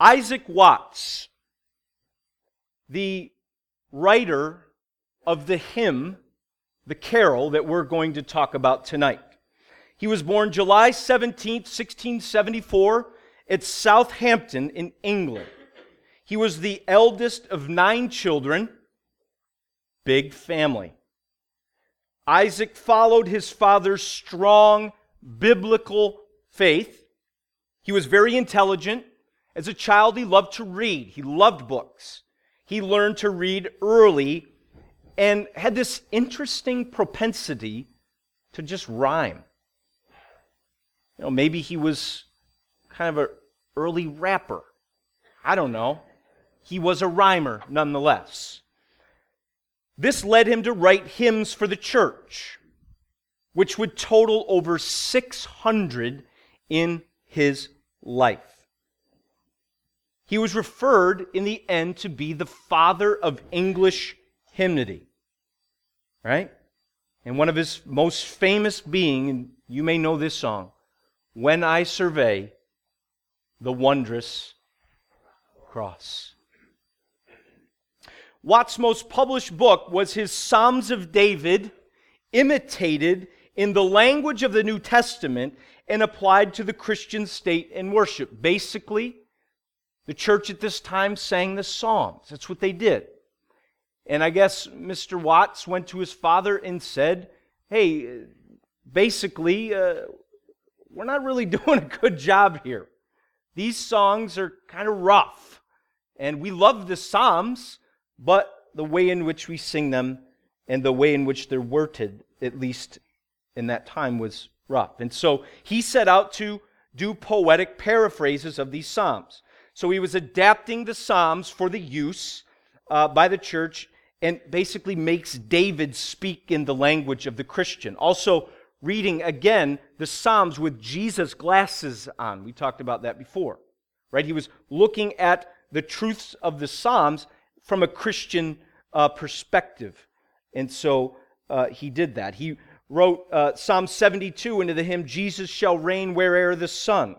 Isaac Watts, the writer of the hymn, the carol that we're going to talk about tonight. He was born July 17th, 1674, at Southampton in England. He was the eldest of nine children, big family. Isaac followed his father's strong biblical faith. He was very intelligent. As a child, he loved to read, he loved books. He learned to read early and had this interesting propensity to just rhyme. You know, maybe he was kind of an early rapper. I don't know. He was a rhymer nonetheless. This led him to write hymns for the church, which would total over 600 in his life. He was referred in the end to be the father of English hymnody. Right? And one of his most famous being, and you may know this song, When I Survey the Wondrous Cross. Watts' most published book was his Psalms of David, imitated in the language of the New Testament and applied to the Christian state and worship. Basically, the church at this time sang the Psalms. That's what they did. And I guess Mr. Watts went to his father and said, Hey, basically, uh, we're not really doing a good job here. These songs are kind of rough. And we love the Psalms, but the way in which we sing them and the way in which they're worded, at least in that time, was rough. And so he set out to do poetic paraphrases of these Psalms. So he was adapting the Psalms for the use uh, by the church and basically makes David speak in the language of the Christian. Also, reading again the Psalms with Jesus' glasses on. We talked about that before, right? He was looking at the truths of the Psalms from a Christian uh, perspective. And so uh, he did that. He wrote uh, Psalm 72 into the hymn, Jesus shall reign where'er the sun.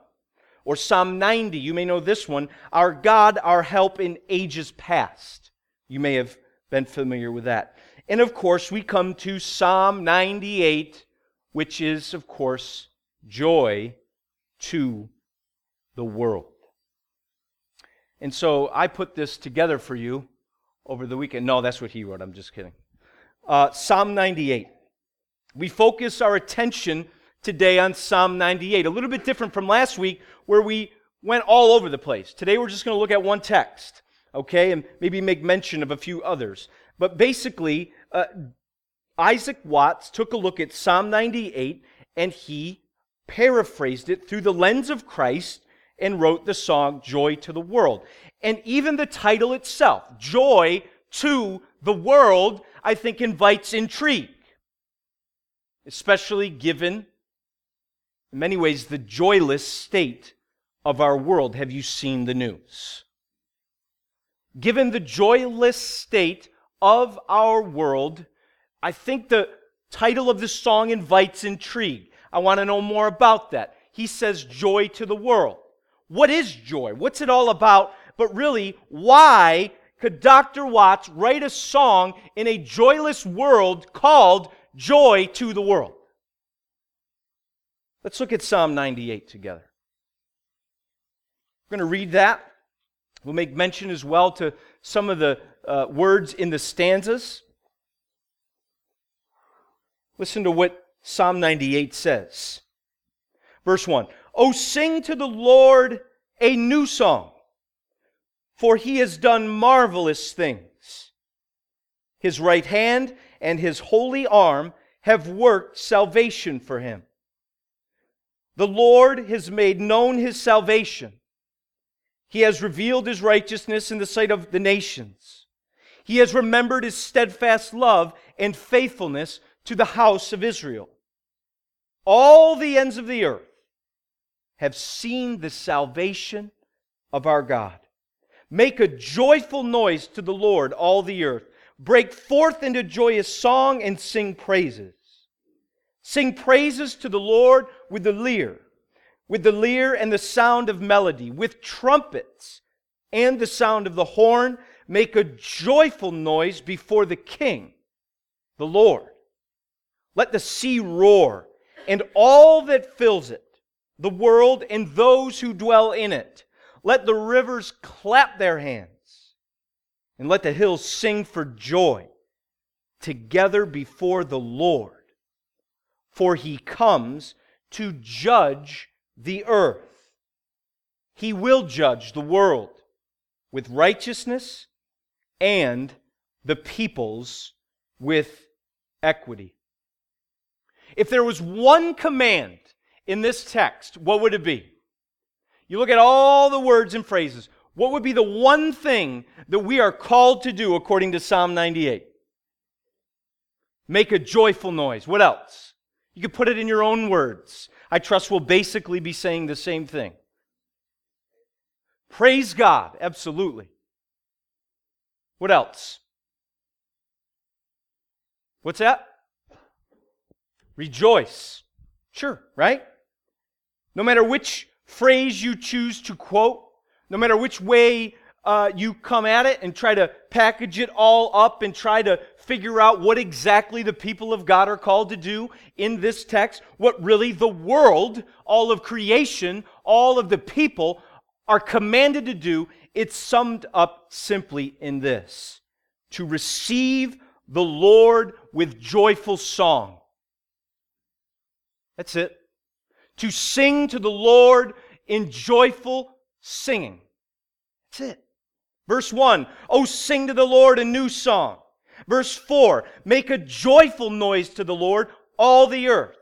Or Psalm 90, you may know this one, Our God, our help in ages past. You may have been familiar with that. And of course, we come to Psalm 98, which is, of course, joy to the world. And so I put this together for you over the weekend. No, that's what he wrote. I'm just kidding. Uh, Psalm 98. We focus our attention today on Psalm 98. A little bit different from last week where we went all over the place. Today we're just going to look at one text, okay, and maybe make mention of a few others. But basically, uh, Isaac Watts took a look at Psalm 98 and he paraphrased it through the lens of Christ and wrote the song Joy to the World. And even the title itself, Joy to the World, I think invites intrigue, especially given, in many ways, the joyless state of our world. Have you seen the news? Given the joyless state of our world, I think the title of this song invites intrigue. I want to know more about that. He says, Joy to the world. What is joy? What's it all about? But really, why could Dr. Watts write a song in a joyless world called Joy to the World? Let's look at Psalm 98 together. We're going to read that. We'll make mention as well to some of the uh, words in the stanzas. Listen to what Psalm 98 says. Verse 1 Oh, sing to the Lord a new song, for he has done marvelous things. His right hand and his holy arm have worked salvation for him. The Lord has made known his salvation. He has revealed his righteousness in the sight of the nations. He has remembered his steadfast love and faithfulness to the house of Israel. All the ends of the earth have seen the salvation of our God. Make a joyful noise to the Lord, all the earth. Break forth into joyous song and sing praises. Sing praises to the Lord with the lyre, with the lyre and the sound of melody, with trumpets and the sound of the horn. Make a joyful noise before the King, the Lord. Let the sea roar, and all that fills it, the world and those who dwell in it. Let the rivers clap their hands, and let the hills sing for joy together before the Lord. For he comes to judge the earth. He will judge the world with righteousness and the peoples with equity. If there was one command in this text, what would it be? You look at all the words and phrases. What would be the one thing that we are called to do according to Psalm 98? Make a joyful noise. What else? You could put it in your own words. I trust we'll basically be saying the same thing. Praise God. Absolutely. What else? What's that? Rejoice. Sure, right? No matter which phrase you choose to quote, no matter which way uh, you come at it and try to package it all up and try to figure out what exactly the people of God are called to do in this text, what really the world, all of creation, all of the people are commanded to do, it's summed up simply in this to receive the Lord with joyful song. That's it. To sing to the Lord in joyful singing. That's it. Verse 1 Oh, sing to the Lord a new song. Verse 4 Make a joyful noise to the Lord, all the earth.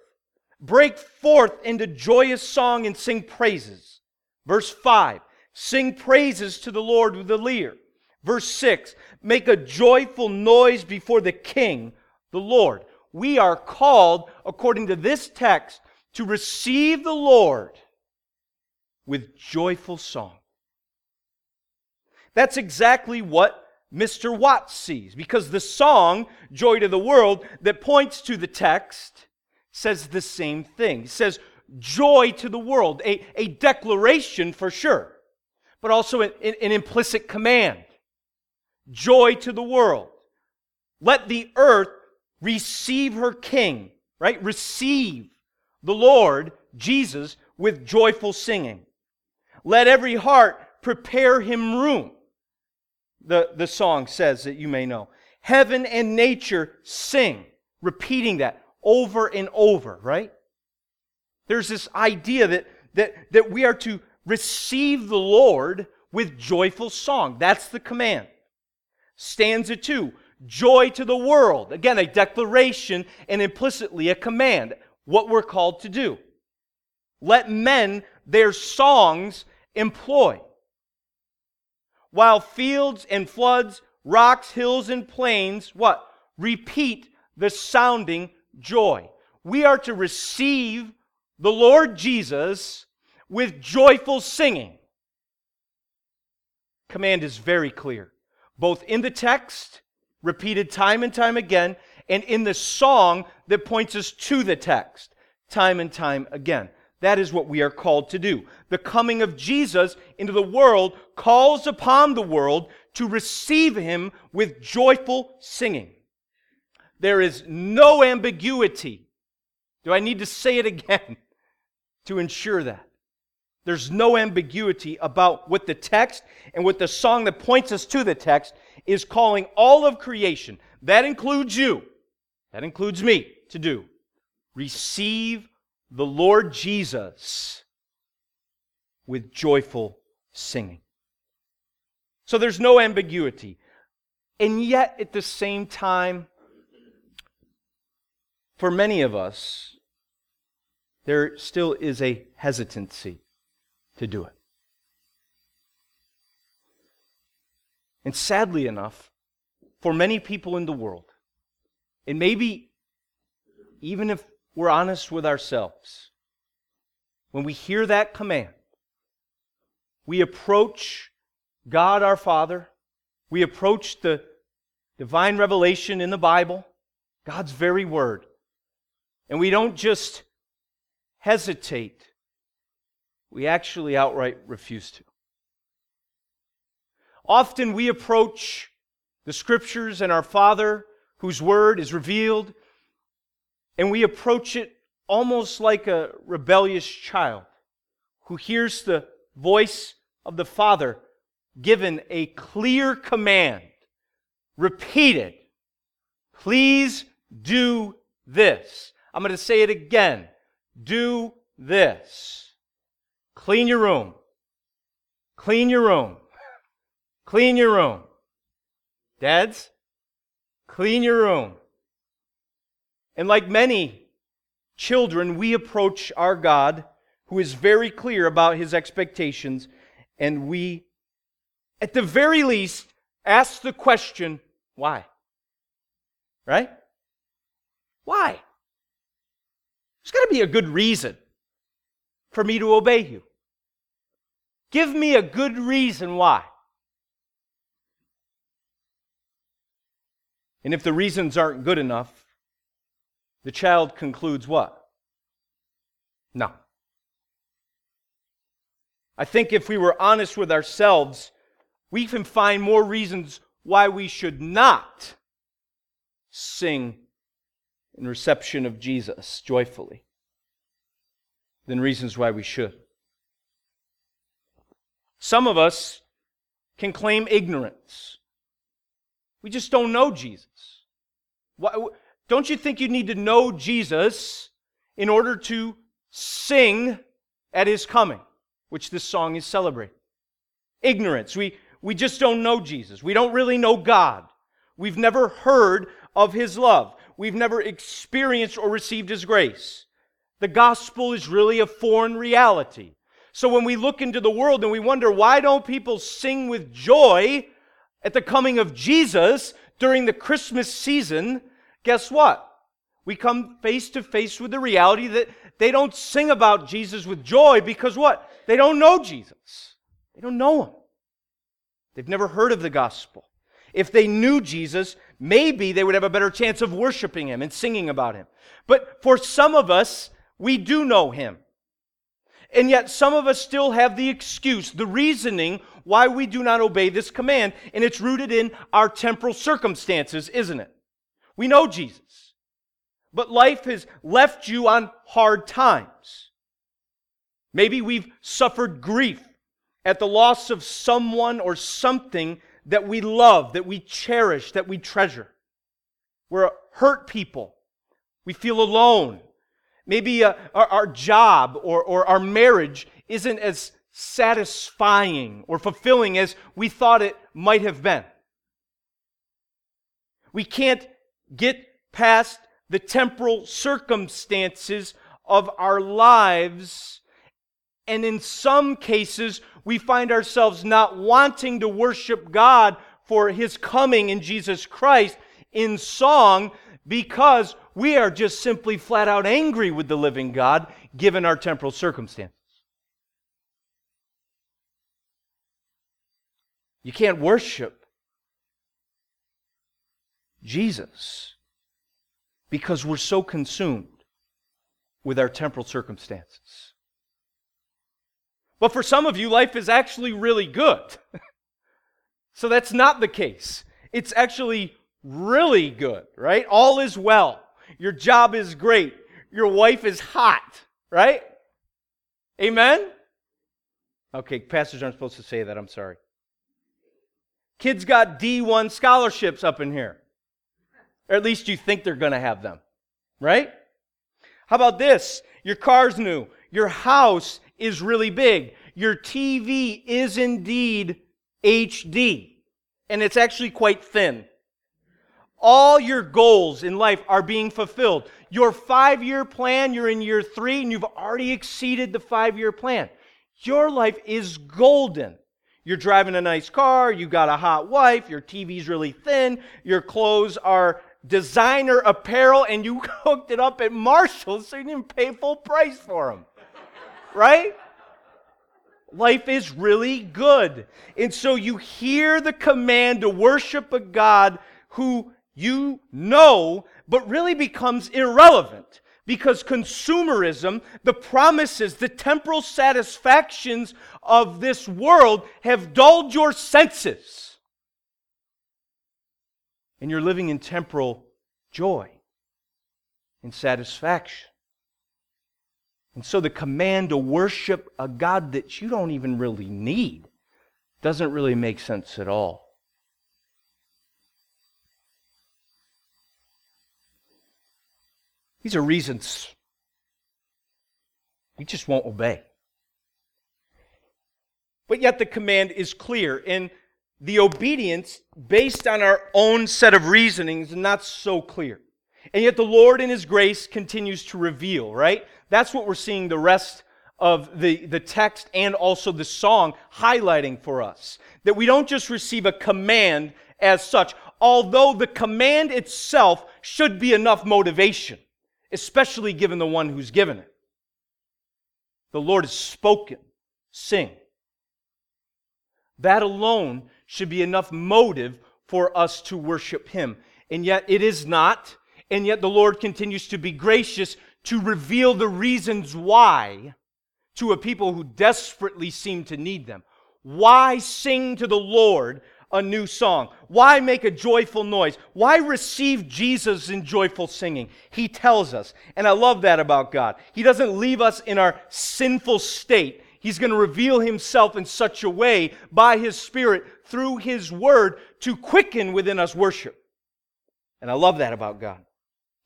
Break forth into joyous song and sing praises. Verse 5 Sing praises to the Lord with the lyre. Verse 6 Make a joyful noise before the King, the Lord. We are called, according to this text, to receive the Lord with joyful song. That's exactly what Mr. Watts sees, because the song, Joy to the World, that points to the text, says the same thing. It says, Joy to the world, a, a declaration for sure, but also an, an implicit command. Joy to the world. Let the earth receive her king, right? Receive the Lord Jesus with joyful singing. Let every heart prepare him room the, the song says that you may know. Heaven and nature sing, repeating that over and over, right? There's this idea that, that, that we are to receive the Lord with joyful song. That's the command. Stanza 2 Joy to the world. Again, a declaration and implicitly a command. What we're called to do. Let men their songs employ while fields and floods, rocks, hills, and plains, what? Repeat the sounding joy. We are to receive the Lord Jesus with joyful singing. Command is very clear, both in the text, repeated time and time again, and in the song that points us to the text, time and time again. That is what we are called to do. The coming of Jesus into the world calls upon the world to receive him with joyful singing. There is no ambiguity. Do I need to say it again to ensure that? There's no ambiguity about what the text and what the song that points us to the text is calling all of creation. That includes you. That includes me to do. Receive the Lord Jesus with joyful singing. So there's no ambiguity. And yet, at the same time, for many of us, there still is a hesitancy to do it. And sadly enough, for many people in the world, and maybe even if we're honest with ourselves, when we hear that command, we approach God our Father, we approach the divine revelation in the Bible, God's very word, and we don't just hesitate, we actually outright refuse to. Often we approach the scriptures and our Father, whose word is revealed, and we approach it almost like a rebellious child who hears the voice of the Father given a clear command, repeated. Please do this. I'm going to say it again. Do this. Clean your room. Clean your room. Clean your room. Dads, clean your room. And like many children, we approach our God, who is very clear about his expectations, and we, at the very least, ask the question why? Right? Why? There's got to be a good reason for me to obey you. Give me a good reason why. And if the reasons aren't good enough, the child concludes what? No. I think if we were honest with ourselves, we can find more reasons why we should not sing in reception of Jesus joyfully than reasons why we should. Some of us can claim ignorance. We just don't know Jesus. Don't you think you need to know Jesus in order to sing at his coming, which this song is celebrating? Ignorance. We, we just don't know Jesus. We don't really know God. We've never heard of his love. We've never experienced or received his grace. The gospel is really a foreign reality. So when we look into the world and we wonder why don't people sing with joy at the coming of Jesus during the Christmas season, guess what? We come face to face with the reality that they don't sing about Jesus with joy because what? They don't know Jesus. They don't know him. They've never heard of the gospel. If they knew Jesus, maybe they would have a better chance of worshiping him and singing about him. But for some of us, we do know him. And yet, some of us still have the excuse, the reasoning why we do not obey this command, and it's rooted in our temporal circumstances, isn't it? We know Jesus, but life has left you on hard times. Maybe we've suffered grief at the loss of someone or something that we love, that we cherish, that we treasure. We're hurt people. We feel alone. Maybe uh, our, our job or, or our marriage isn't as satisfying or fulfilling as we thought it might have been. We can't get past the temporal circumstances of our lives. And in some cases, we find ourselves not wanting to worship God for his coming in Jesus Christ in song because we are just simply flat out angry with the living God given our temporal circumstances. You can't worship Jesus because we're so consumed with our temporal circumstances. But for some of you, life is actually really good. so that's not the case. It's actually really good, right? All is well. Your job is great. Your wife is hot, right? Amen? Okay, pastors aren't supposed to say that. I'm sorry. Kids got D1 scholarships up in here. Or at least you think they're going to have them, right? How about this? Your car's new. Your house is really big. Your TV is indeed HD, and it's actually quite thin. All your goals in life are being fulfilled. Your five year plan, you're in year three, and you've already exceeded the five year plan. Your life is golden. You're driving a nice car, you got a hot wife, your TV's really thin, your clothes are designer apparel, and you hooked it up at Marshalls so you didn't pay full price for them right? Life is really good. And so you hear the command to worship a God who you know, but really becomes irrelevant because consumerism, the promises, the temporal satisfactions of this world have dulled your senses. And you're living in temporal joy and satisfaction. And so the command to worship a God that you don't even really need doesn't really make sense at all. These are reasons we just won't obey. But yet the command is clear, and the obedience based on our own set of reasonings is not so clear. And yet the Lord in His grace continues to reveal, right? That's what we're seeing the rest of the, the text and also the song highlighting for us. That we don't just receive a command as such, although the command itself should be enough motivation especially given the one who's given it. The Lord has spoken. Sing. That alone should be enough motive for us to worship Him. And yet it is not. And yet the Lord continues to be gracious to reveal the reasons why to a people who desperately seem to need them. Why sing to the Lord a new song? Why make a joyful noise? Why receive Jesus in joyful singing? He tells us. And I love that about God. He doesn't leave us in our sinful state. He's going to reveal himself in such a way by his Spirit through his word to quicken within us worship. And I love that about God.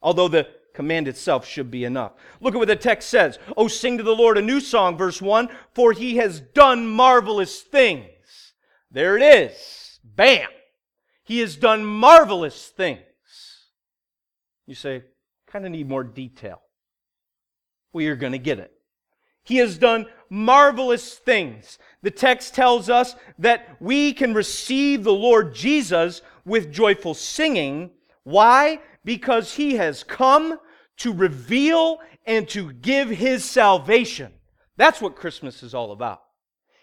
Although the command itself should be enough. Look at what the text says. Oh, sing to the Lord a new song, verse 1 For he has done marvelous things. There it is. Bam! He has done marvelous things. You say, kind of need more detail. Well, you're going to get it. He has done marvelous things. The text tells us that we can receive the Lord Jesus with joyful singing. Why? Because he has come to reveal and to give his salvation. That's what Christmas is all about.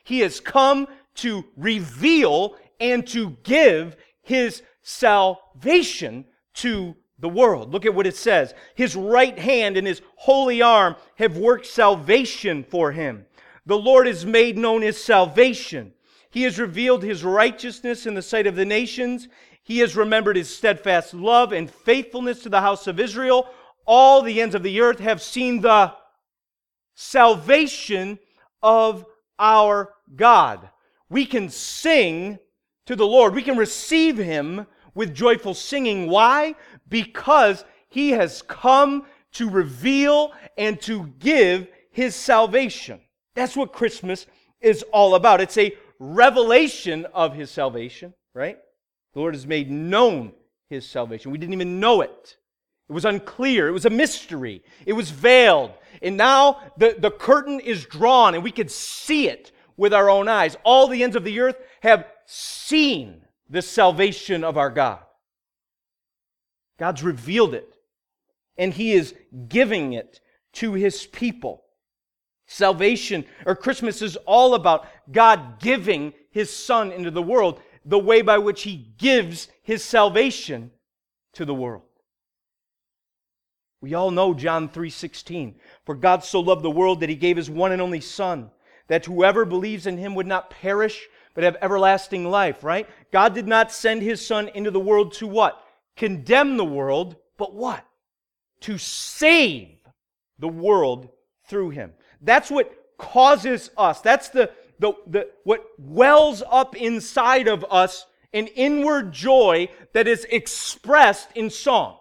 He has come to reveal and to give his salvation to the world. Look at what it says. His right hand and his holy arm have worked salvation for him. The Lord has made known his salvation. He has revealed his righteousness in the sight of the nations. He has remembered his steadfast love and faithfulness to the house of Israel. All the ends of the earth have seen the salvation of our God. We can sing to the Lord. We can receive Him with joyful singing. Why? Because He has come to reveal and to give His salvation. That's what Christmas is all about. It's a revelation of His salvation, right? The Lord has made known His salvation. We didn't even know it. It was unclear. It was a mystery. It was veiled. And now the, the curtain is drawn and we can see it with our own eyes. All the ends of the earth have seen the salvation of our God. God's revealed it, and He is giving it to His people. Salvation or Christmas is all about God giving His Son into the world, the way by which He gives His salvation to the world. We all know John 3:16. For God so loved the world that he gave his one and only son that whoever believes in him would not perish but have everlasting life, right? God did not send his son into the world to what? Condemn the world, but what? To save the world through him. That's what causes us. That's the, the, the what wells up inside of us an inward joy that is expressed in song.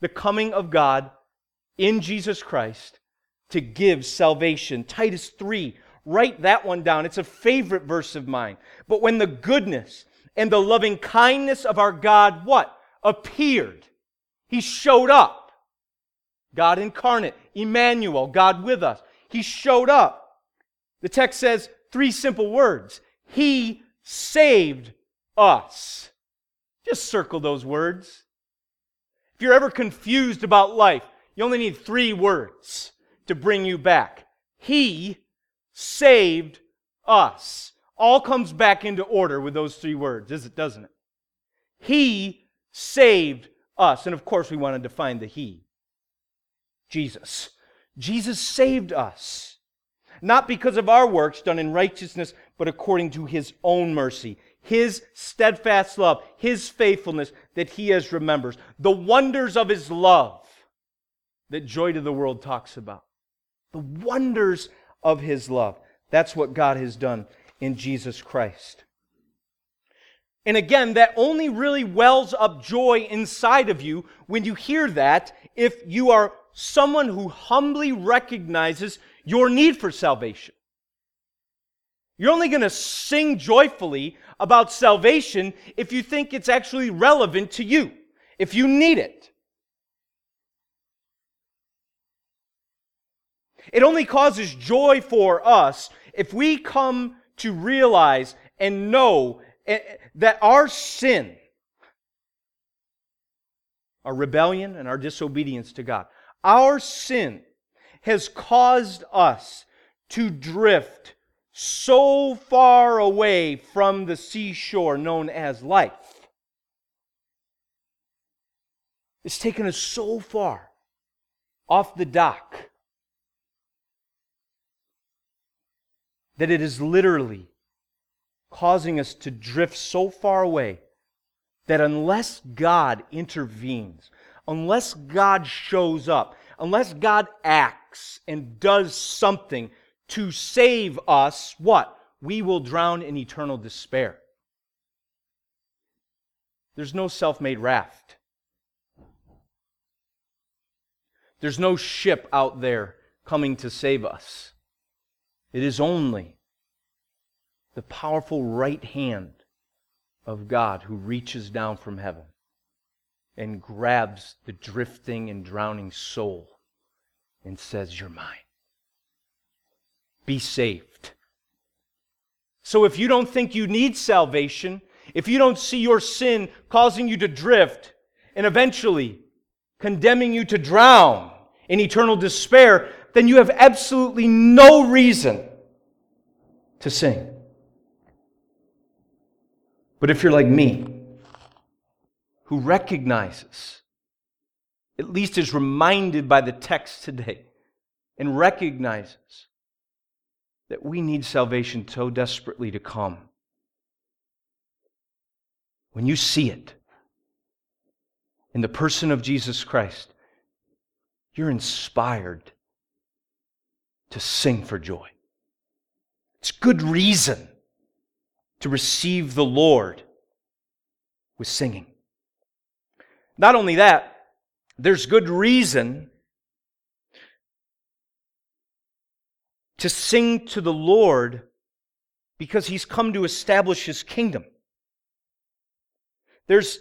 The coming of God in Jesus Christ to give salvation. Titus 3 Write that one down. It's a favorite verse of mine. But when the goodness and the loving kindness of our God, what? Appeared. He showed up. God incarnate, Emmanuel, God with us. He showed up. The text says three simple words. He saved us. Just circle those words. If you're ever confused about life, you only need three words to bring you back. He saved us. All comes back into order with those three words, is it, doesn't it? He saved us. And of course, we want to define the He. Jesus. Jesus saved us. Not because of our works done in righteousness, but according to his own mercy, his steadfast love, his faithfulness that he has remembers, the wonders of his love that Joy to the World talks about. The wonders of his love. That's what God has done in Jesus Christ. And again, that only really wells up joy inside of you when you hear that if you are someone who humbly recognizes your need for salvation. You're only going to sing joyfully about salvation if you think it's actually relevant to you, if you need it. It only causes joy for us if we come to realize and know eh, that our sin, our rebellion, and our disobedience to God, our sin has caused us to drift so far away from the seashore known as life. It's taken us so far off the dock that it is literally causing us to drift so far away that unless God intervenes, unless God shows up, unless God acts and does something to save us, what? We will drown in eternal despair. There's no self made raft. There's no ship out there coming to save us. It is only the powerful right hand of God who reaches down from heaven and grabs the drifting and drowning soul and says, You're mine. Be saved. So if you don't think you need salvation, if you don't see your sin causing you to drift and eventually condemning you to drown in eternal despair, then you have absolutely no reason to sing. But if you're like me, who recognizes, at least is reminded by the text today, and recognizes that we need salvation so desperately to come, when you see it in the person of Jesus Christ, you're inspired to sing for joy. It's good reason to receive the Lord with singing. Not only that, there's good reason to sing to the Lord because he's come to establish his kingdom. There's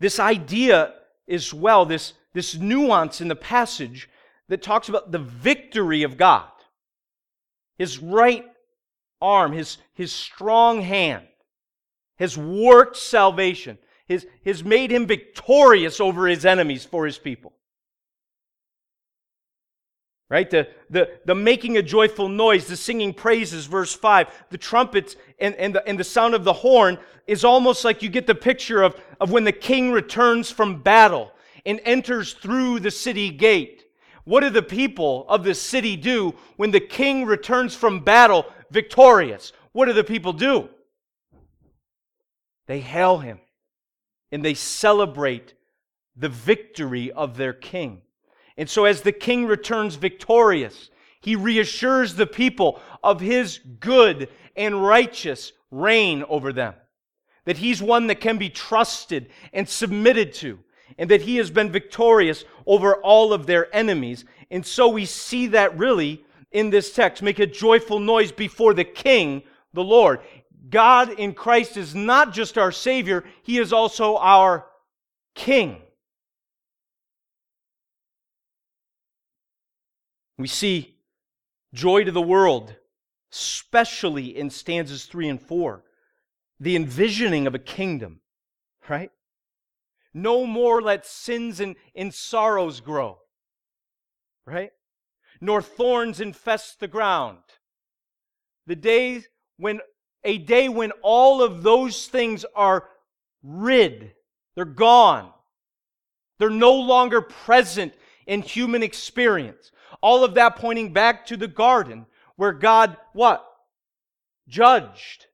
this idea as well, this, this nuance in the passage that talks about the victory of God. His right arm, his, his strong hand, has worked salvation, has, has made him victorious over his enemies for his people. Right? The, the, the making a joyful noise, the singing praises, verse 5, the trumpets and, and, the, and the sound of the horn is almost like you get the picture of, of when the king returns from battle and enters through the city gate. What do the people of the city do when the king returns from battle victorious? What do the people do? They hail him and they celebrate the victory of their king. And so, as the king returns victorious, he reassures the people of his good and righteous reign over them. That he's one that can be trusted and submitted to and that he has been victorious over all of their enemies. And so we see that really in this text. Make a joyful noise before the King, the Lord. God in Christ is not just our Savior, He is also our King. We see joy to the world, especially in stanzas 3 and 4. The envisioning of a kingdom, right? No more let sins and, and sorrows grow. Right? Nor thorns infest the ground. The days when a day when all of those things are rid, they're gone. They're no longer present in human experience. All of that pointing back to the garden where God, what? Judged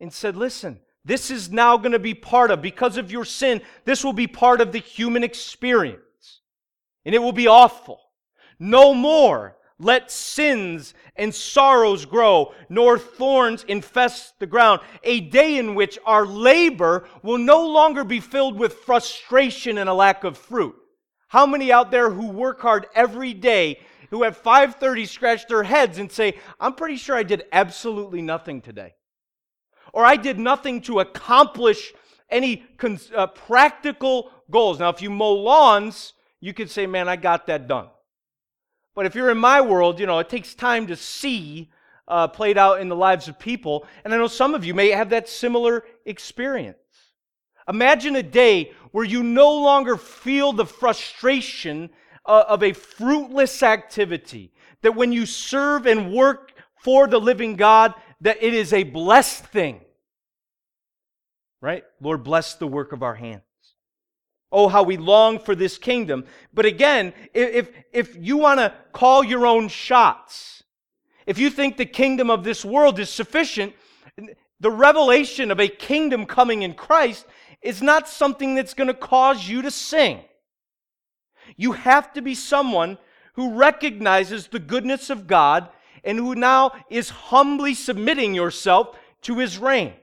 and said, listen, this is now going to be part of, because of your sin, this will be part of the human experience. And it will be awful. No more let sins and sorrows grow, nor thorns infest the ground. A day in which our labor will no longer be filled with frustration and a lack of fruit. How many out there who work hard every day, who at 5:30 scratch their heads and say, "I'm pretty sure I did absolutely nothing today." Or I did nothing to accomplish any uh, practical goals. Now, if you mow lawns, you could say, "Man, I got that done." But if you're in my world, you know, it takes time to see uh, played out in the lives of people. And I know some of you may have that similar experience. Imagine a day where you no longer feel the frustration uh, of a fruitless activity. That when you serve and work for the living God, that it is a blessed thing. Right? Lord, bless the work of our hands. Oh, how we long for this kingdom. But again, if, if you want to call your own shots, if you think the kingdom of this world is sufficient, the revelation of a kingdom coming in Christ is not something that's going to cause you to sing. You have to be someone who recognizes the goodness of God and who now is humbly submitting yourself to his reign.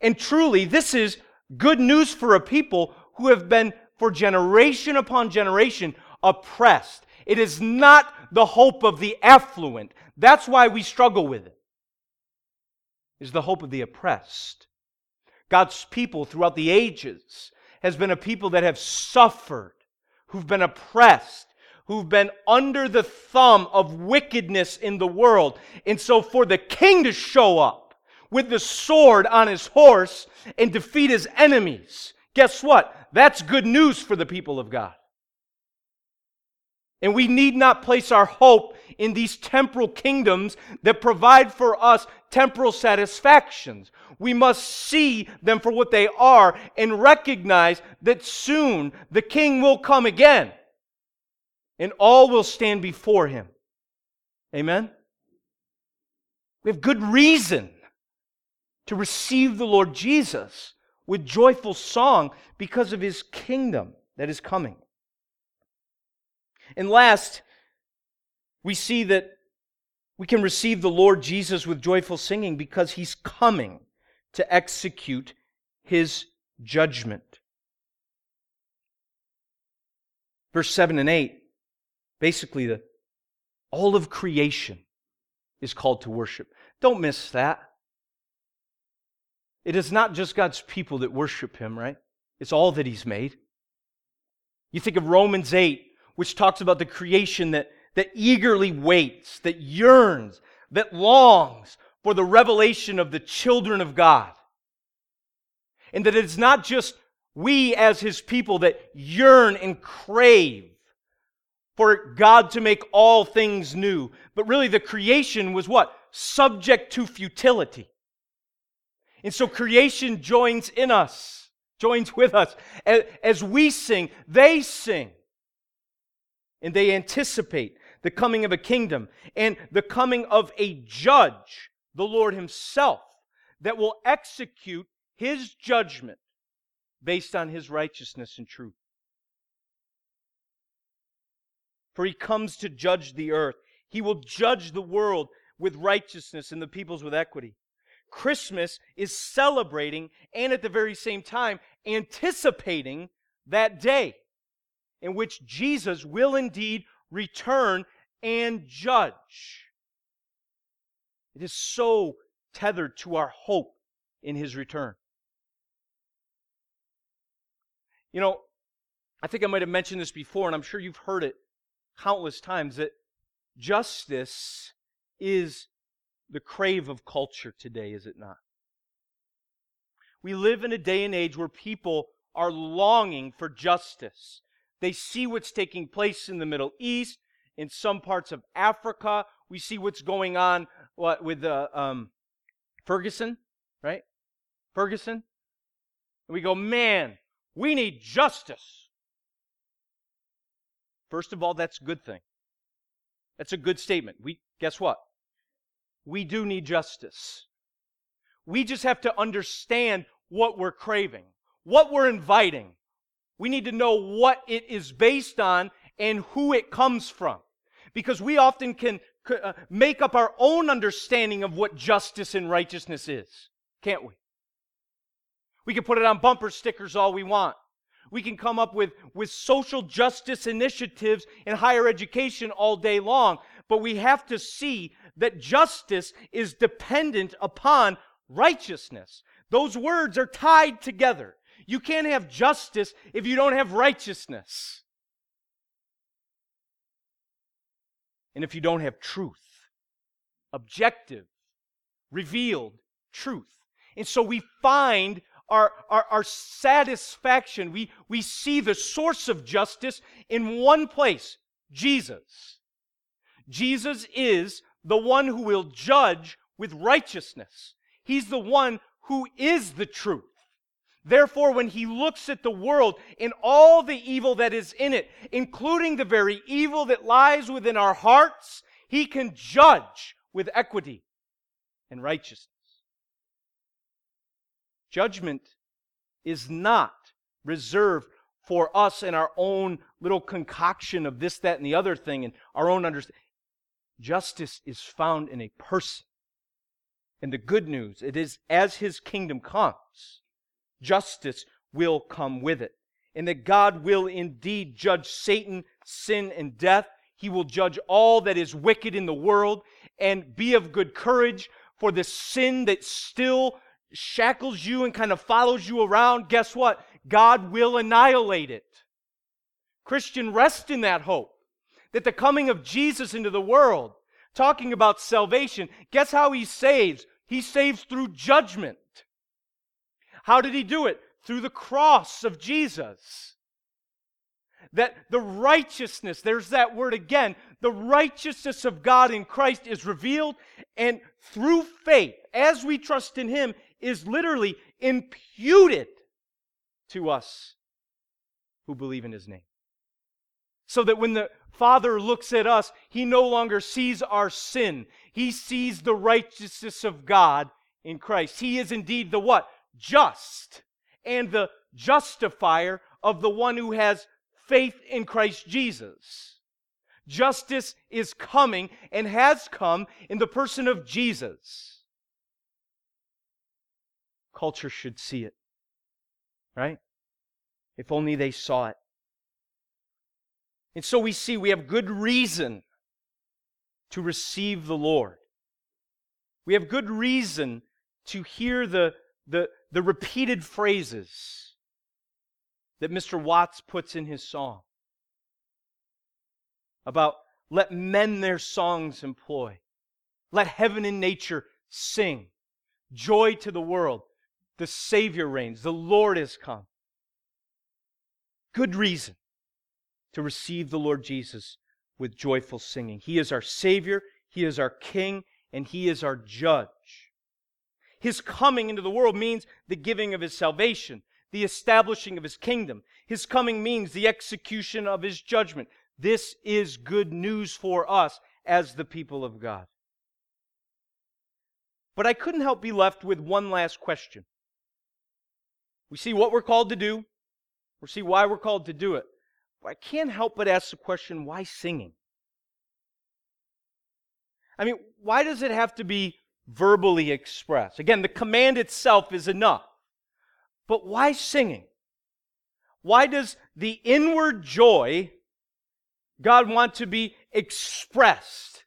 And truly, this is good news for a people who have been for generation upon generation oppressed. It is not the hope of the affluent. That's why we struggle with it. Is the hope of the oppressed. God's people throughout the ages has been a people that have suffered, who've been oppressed, who've been under the thumb of wickedness in the world. And so for the king to show up with the sword on his horse and defeat his enemies, guess what? That's good news for the people of God. And we need not place our hope in these temporal kingdoms that provide for us temporal satisfactions. We must see them for what they are and recognize that soon the king will come again and all will stand before him. Amen? We have good reason to receive the Lord Jesus with joyful song because of his kingdom that is coming. And last, we see that we can receive the Lord Jesus with joyful singing because he's coming to execute his judgment. Verse 7 and 8, basically, the, all of creation is called to worship. Don't miss that. It is not just God's people that worship him, right? It's all that he's made. You think of Romans 8, which talks about the creation that, that eagerly waits, that yearns, that longs for the revelation of the children of God. And that it's not just we as his people that yearn and crave for God to make all things new, but really the creation was what? Subject to futility. And so creation joins in us, joins with us. As we sing, they sing. And they anticipate the coming of a kingdom and the coming of a judge, the Lord Himself, that will execute His judgment based on His righteousness and truth. For He comes to judge the earth. He will judge the world with righteousness and the peoples with equity. Christmas is celebrating and at the very same time anticipating that day in which Jesus will indeed return and judge. It is so tethered to our hope in his return. You know, I think I might have mentioned this before, and I'm sure you've heard it countless times that justice is the crave of culture today, is it not? We live in a day and age where people are longing for justice. They see what's taking place in the Middle East, in some parts of Africa. We see what's going on what, with uh, um, Ferguson, right? Ferguson. And we go, man, we need justice. First of all, that's a good thing. That's a good statement. We guess what? We do need justice. We just have to understand what we're craving, what we're inviting. We need to know what it is based on and who it comes from. Because we often can uh, make up our own understanding of what justice and righteousness is, can't we? We can put it on bumper stickers all we want. We can come up with, with social justice initiatives in higher education all day long, but we have to see that justice is dependent upon righteousness. Those words are tied together. You can't have justice if you don't have righteousness. And if you don't have truth, objective, revealed truth. And so we find our, our, our satisfaction. We, we see the source of justice in one place Jesus. Jesus is the one who will judge with righteousness. He's the one who is the truth. Therefore, when he looks at the world and all the evil that is in it, including the very evil that lies within our hearts, he can judge with equity and righteousness. Judgment is not reserved for us and our own little concoction of this, that, and the other thing and our own understanding. Justice is found in a person. And the good news, it is as his kingdom comes, justice will come with it. And that God will indeed judge Satan, sin, and death. He will judge all that is wicked in the world and be of good courage for the sin that still shackles you and kind of follows you around, guess what? God will annihilate it. Christian, rest in that hope that the coming of Jesus into the world, talking about salvation, guess how he saves? He saves through judgment. How did he do it? Through the cross of Jesus. That the righteousness, there's that word again, the righteousness of God in Christ is revealed, and through faith, as we trust in him, is literally imputed to us who believe in his name. So that when the Father looks at us, he no longer sees our sin. He sees the righteousness of God in Christ. He is indeed the what? Just and the justifier of the one who has faith in Christ Jesus. Justice is coming and has come in the person of Jesus culture should see it. Right? If only they saw it. And so we see we have good reason to receive the Lord. We have good reason to hear the, the, the repeated phrases that Mr. Watts puts in his song about let men their songs employ, let heaven and nature sing, joy to the world. The Savior reigns. The Lord has come. Good reason to receive the Lord Jesus with joyful singing. He is our Savior, He is our King, and He is our Judge. His coming into the world means the giving of His salvation, the establishing of His kingdom. His coming means the execution of His judgment. This is good news for us as the people of God. But I couldn't help be left with one last question. We see what we're called to do. We see why we're called to do it. But I can't help but ask the question why singing? I mean, why does it have to be verbally expressed? Again, the command itself is enough. But why singing? Why does the inward joy God want to be expressed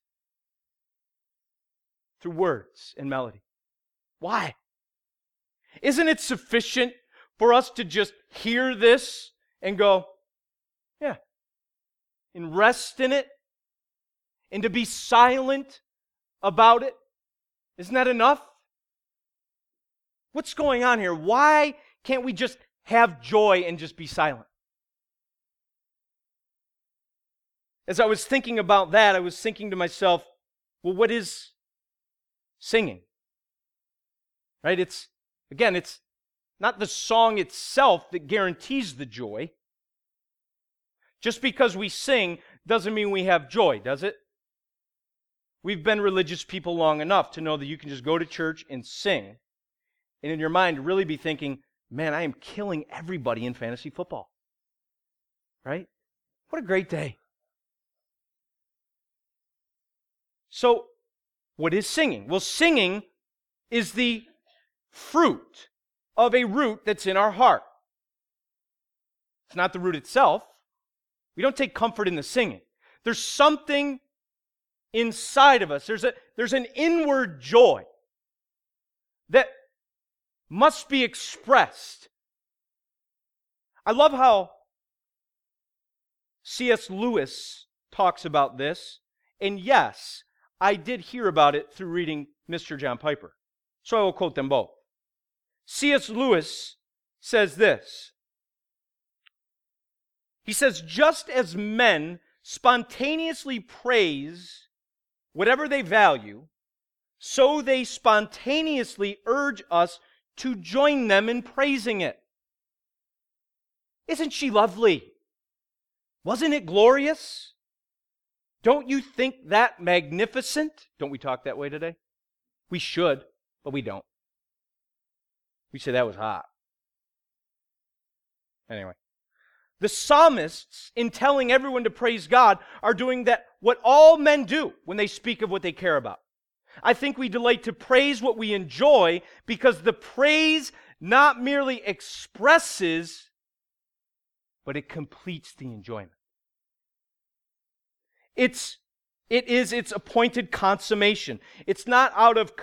through words and melody? Why? Isn't it sufficient for us to just hear this and go, yeah, and rest in it and to be silent about it? Isn't that enough? What's going on here? Why can't we just have joy and just be silent? As I was thinking about that, I was thinking to myself, well, what is singing? Right? It's, again, it's not the song itself that guarantees the joy. Just because we sing doesn't mean we have joy, does it? We've been religious people long enough to know that you can just go to church and sing, and in your mind really be thinking, man, I am killing everybody in fantasy football. Right? What a great day. So, what is singing? Well, singing is the fruit of a root that's in our heart. It's not the root itself. We don't take comfort in the singing. There's something inside of us. There's, a, there's an inward joy that must be expressed. I love how C.S. Lewis talks about this. And yes, I did hear about it through reading Mr. John Piper. So I will quote them both. C.S. Lewis says this He says, just as men spontaneously praise whatever they value, so they spontaneously urge us to join them in praising it. Isn't she lovely? Wasn't it glorious? Don't you think that magnificent? Don't we talk that way today? We should, but we don't. We say that was hot. Anyway. The psalmists, in telling everyone to praise God, are doing that what all men do when they speak of what they care about. I think we delight to praise what we enjoy because the praise not merely expresses, but it completes the enjoyment. It's it is its appointed consummation. It's not out of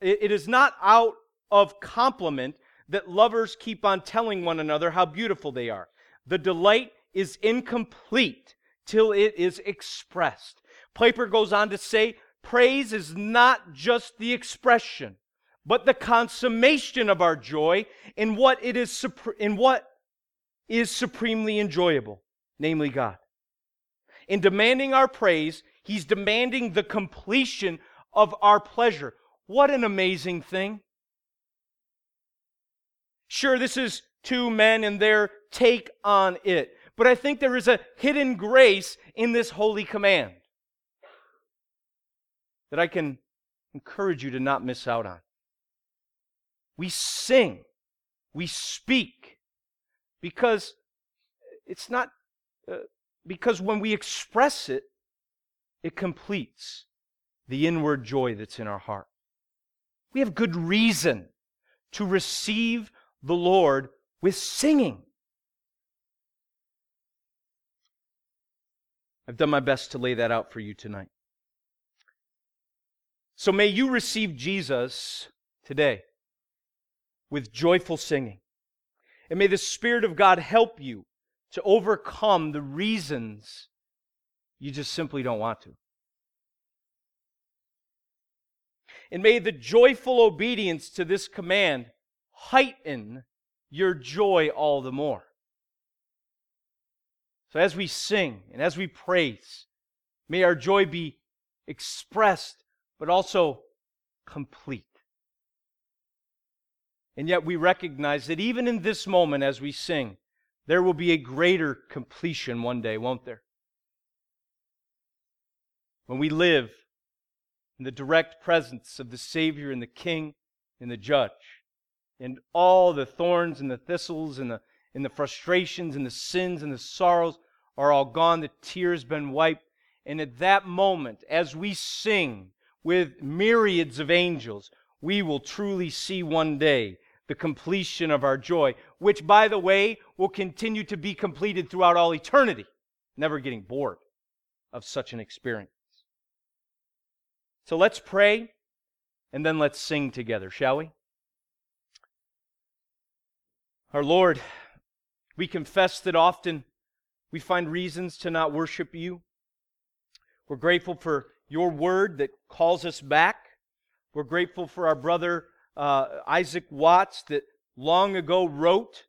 it is not out of compliment that lovers keep on telling one another how beautiful they are. The delight is incomplete till it is expressed. Piper goes on to say, praise is not just the expression, but the consummation of our joy in what it is in what is supremely enjoyable, namely God. In demanding our praise, he's demanding the completion of our pleasure. What an amazing thing. Sure, this is two men and their take on it. But I think there is a hidden grace in this holy command that I can encourage you to not miss out on. We sing, we speak, because it's not, uh, because when we express it, it completes the inward joy that's in our heart. We have good reason to receive the Lord with singing. I've done my best to lay that out for you tonight. So may you receive Jesus today with joyful singing. And may the Spirit of God help you to overcome the reasons you just simply don't want to. And may the joyful obedience to this command heighten your joy all the more. So as we sing and as we praise, may our joy be expressed, but also complete. And yet we recognize that even in this moment as we sing, there will be a greater completion one day, won't there? When we live in the direct presence of the Savior and the King and the Judge, and all the thorns and the thistles and the, and the frustrations and the sins and the sorrows are all gone, the tears been wiped. And at that moment, as we sing with myriads of angels, we will truly see one day the completion of our joy, which, by the way, will continue to be completed throughout all eternity, never getting bored of such an experience. So let's pray and then let's sing together, shall we? Our Lord, we confess that often we find reasons to not worship you. We're grateful for your word that calls us back. We're grateful for our brother uh, Isaac Watts that long ago wrote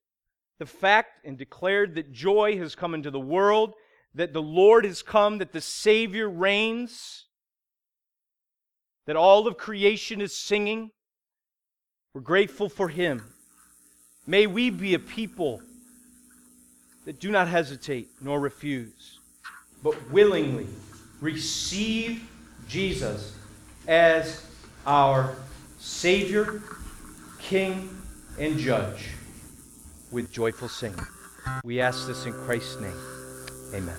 the fact and declared that joy has come into the world, that the Lord has come, that the Savior reigns, that all of creation is singing. We're grateful for him. May we be a people that do not hesitate nor refuse, but willingly receive Jesus as our Savior, King, and Judge with joyful singing. We ask this in Christ's name. Amen.